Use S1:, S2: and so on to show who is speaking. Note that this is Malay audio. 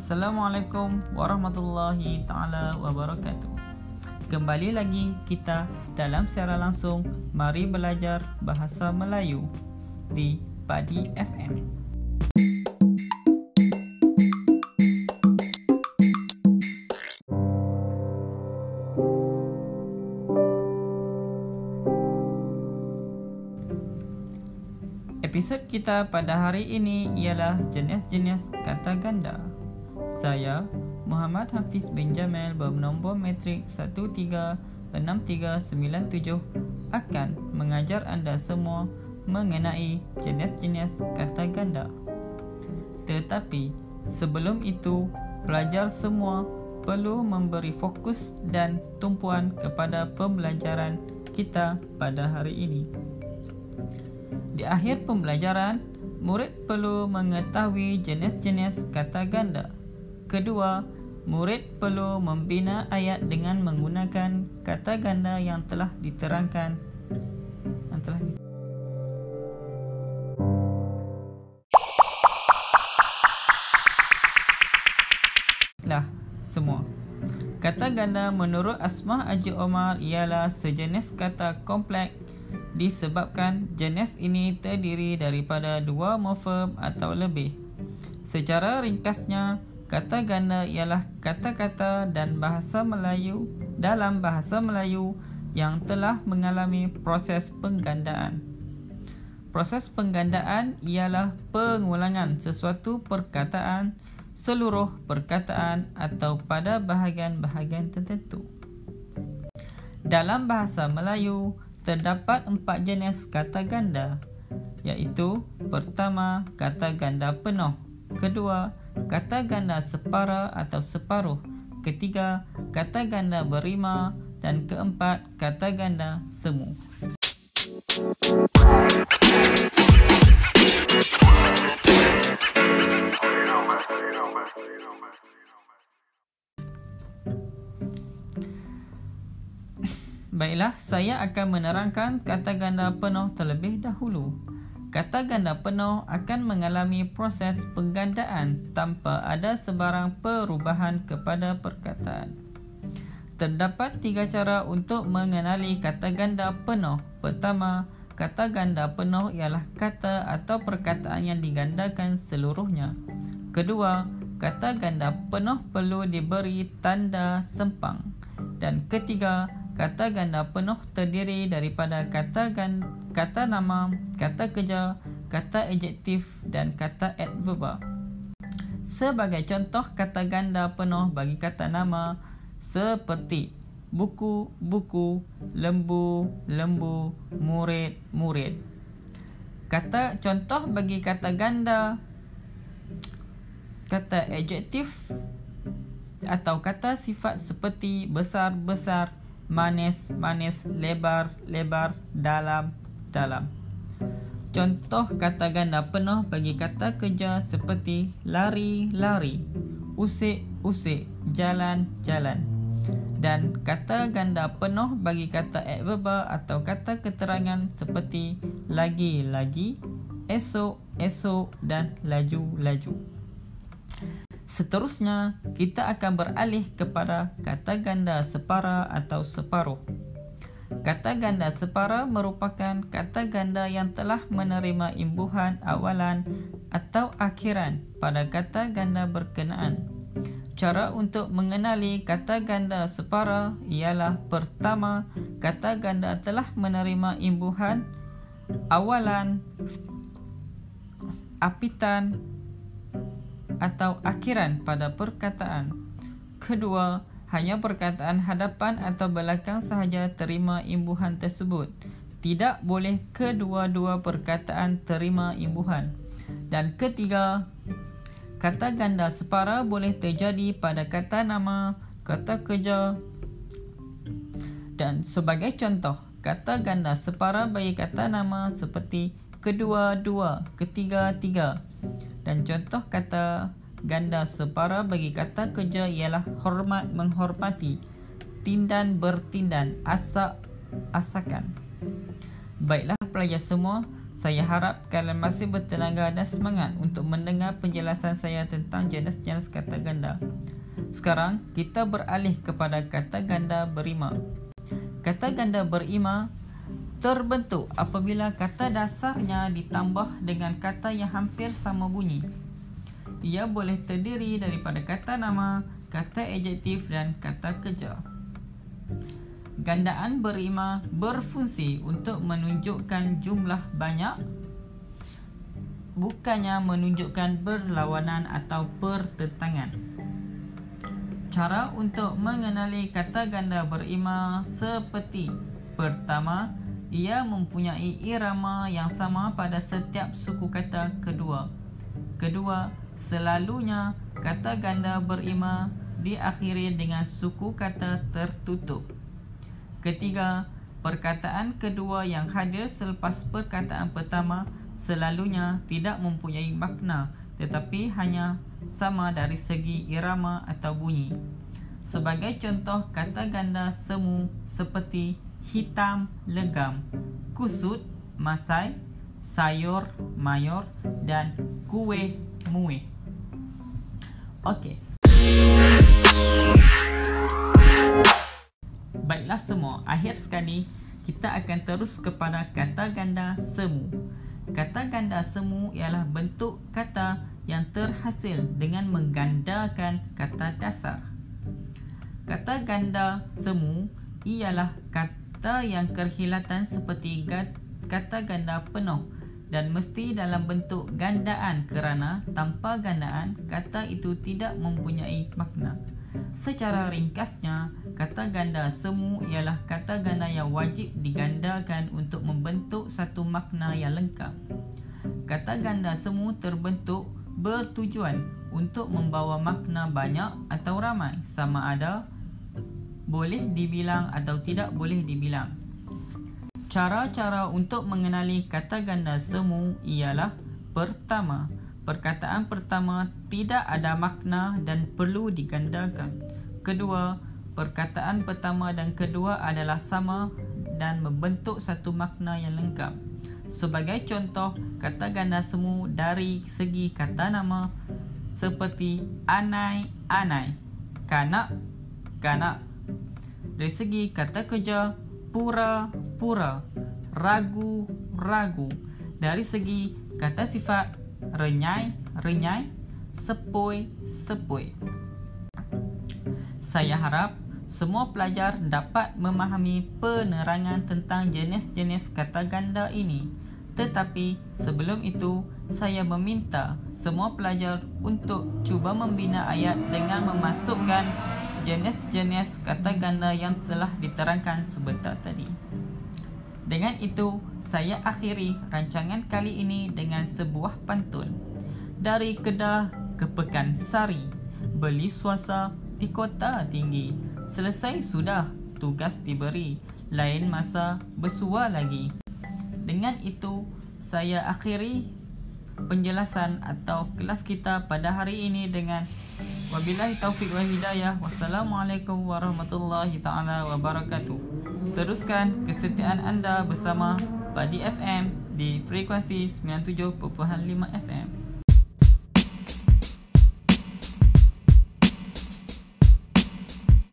S1: Assalamualaikum warahmatullahi taala wabarakatuh. Kembali lagi kita dalam secara langsung mari belajar bahasa Melayu di Padi FM. Episod kita pada hari ini ialah jenis-jenis kata ganda. Saya, Muhammad Hafiz bin Jamil bernombor metrik 136397 akan mengajar anda semua mengenai jenis-jenis kata ganda. Tetapi sebelum itu, pelajar semua perlu memberi fokus dan tumpuan kepada pembelajaran kita pada hari ini. Di akhir pembelajaran, murid perlu mengetahui jenis-jenis kata ganda. Kedua, murid perlu membina ayat dengan menggunakan kata ganda yang telah diterangkan. Yang telah diterangkan. Lah, semua. Kata ganda menurut Asmah Haji Omar ialah sejenis kata kompleks disebabkan jenis ini terdiri daripada dua morfem atau lebih. Secara ringkasnya, kata ganda ialah kata-kata dan bahasa Melayu dalam bahasa Melayu yang telah mengalami proses penggandaan. Proses penggandaan ialah pengulangan sesuatu perkataan seluruh perkataan atau pada bahagian-bahagian tertentu. Dalam bahasa Melayu, terdapat empat jenis kata ganda iaitu pertama kata ganda penuh kedua kata ganda separa atau separuh. Ketiga kata ganda berima. Dan keempat kata ganda semu. Baiklah, saya akan menerangkan kata ganda penuh terlebih dahulu. Kata ganda penuh akan mengalami proses penggandaan tanpa ada sebarang perubahan kepada perkataan. Terdapat tiga cara untuk mengenali kata ganda penuh. Pertama, kata ganda penuh ialah kata atau perkataan yang digandakan seluruhnya. Kedua, kata ganda penuh perlu diberi tanda sempang. Dan ketiga, Kata ganda penuh terdiri daripada kata gan, kata nama, kata kerja, kata adjektif dan kata adverb. Sebagai contoh kata ganda penuh bagi kata nama seperti buku, buku, lembu, lembu, murid, murid. Kata contoh bagi kata ganda kata adjektif atau kata sifat seperti besar, besar, manis, manis, lebar, lebar, dalam, dalam. Contoh kata ganda penuh bagi kata kerja seperti lari, lari, usik, usik, jalan, jalan. Dan kata ganda penuh bagi kata adverb atau kata keterangan seperti lagi, lagi, esok, esok dan laju, laju. Seterusnya, kita akan beralih kepada kata ganda separa atau separuh. Kata ganda separa merupakan kata ganda yang telah menerima imbuhan awalan atau akhiran pada kata ganda berkenaan. Cara untuk mengenali kata ganda separa ialah pertama, kata ganda telah menerima imbuhan awalan, apitan, atau akhiran pada perkataan. Kedua, hanya perkataan hadapan atau belakang sahaja terima imbuhan tersebut. Tidak boleh kedua-dua perkataan terima imbuhan. Dan ketiga, kata ganda separa boleh terjadi pada kata nama, kata kerja. Dan sebagai contoh, kata ganda separa bagi kata nama seperti kedua-dua, ketiga-tiga. Dan contoh kata ganda separa bagi kata kerja ialah hormat menghormati, tindan bertindan, asak asakan. Baiklah pelajar semua, Saya harap kalian masih bertenaga dan semangat untuk mendengar penjelasan saya tentang jenis-jenis kata ganda. Sekarang kita beralih kepada kata ganda berima. Kata ganda berima terbentuk apabila kata dasarnya ditambah dengan kata yang hampir sama bunyi. Ia boleh terdiri daripada kata nama, kata adjektif dan kata kerja. Gandaan berima berfungsi untuk menunjukkan jumlah banyak bukannya menunjukkan berlawanan atau pertentangan. Cara untuk mengenali kata ganda berima seperti pertama, ia mempunyai irama yang sama pada setiap suku kata kedua. Kedua, selalunya kata ganda berima diakhiri dengan suku kata tertutup. Ketiga, perkataan kedua yang hadir selepas perkataan pertama selalunya tidak mempunyai makna tetapi hanya sama dari segi irama atau bunyi. Sebagai contoh kata ganda semu seperti hitam legam, kusut masai, sayur mayor dan kue mue. Okey. Baiklah semua, akhir sekali kita akan terus kepada kata ganda semu. Kata ganda semu ialah bentuk kata yang terhasil dengan menggandakan kata dasar. Kata ganda semu ialah kata yang kehilatan seperti kata ganda penuh dan mesti dalam bentuk gandaan kerana tanpa gandaan kata itu tidak mempunyai makna. Secara ringkasnya, kata ganda semu ialah kata ganda yang wajib digandakan untuk membentuk satu makna yang lengkap. Kata ganda semu terbentuk bertujuan untuk membawa makna banyak atau ramai sama ada boleh dibilang atau tidak boleh dibilang. Cara-cara untuk mengenali kata ganda semu ialah pertama, Perkataan pertama tidak ada makna dan perlu digandakan. Kedua, perkataan pertama dan kedua adalah sama dan membentuk satu makna yang lengkap. Sebagai contoh, kata ganda semu dari segi kata nama seperti anai, anai, kanak, kanak. Dari segi kata kerja, pura, pura, ragu, ragu. Dari segi kata sifat, renyai, renyai, sepoi, sepoi. Saya harap semua pelajar dapat memahami penerangan tentang jenis-jenis kata ganda ini. Tetapi sebelum itu, saya meminta semua pelajar untuk cuba membina ayat dengan memasukkan jenis-jenis kata ganda yang telah diterangkan sebentar tadi. Dengan itu, saya akhiri rancangan kali ini dengan sebuah pantun. Dari Kedah ke Pekan Sari, beli suasa di kota tinggi. Selesai sudah tugas diberi, lain masa bersua lagi. Dengan itu, saya akhiri penjelasan atau kelas kita pada hari ini dengan Wabillahi taufiq wa hidayah. Wassalamualaikum warahmatullahi taala wabarakatuh. Teruskan kesetiaan anda bersama Padi FM di frekuensi 97.5 FM.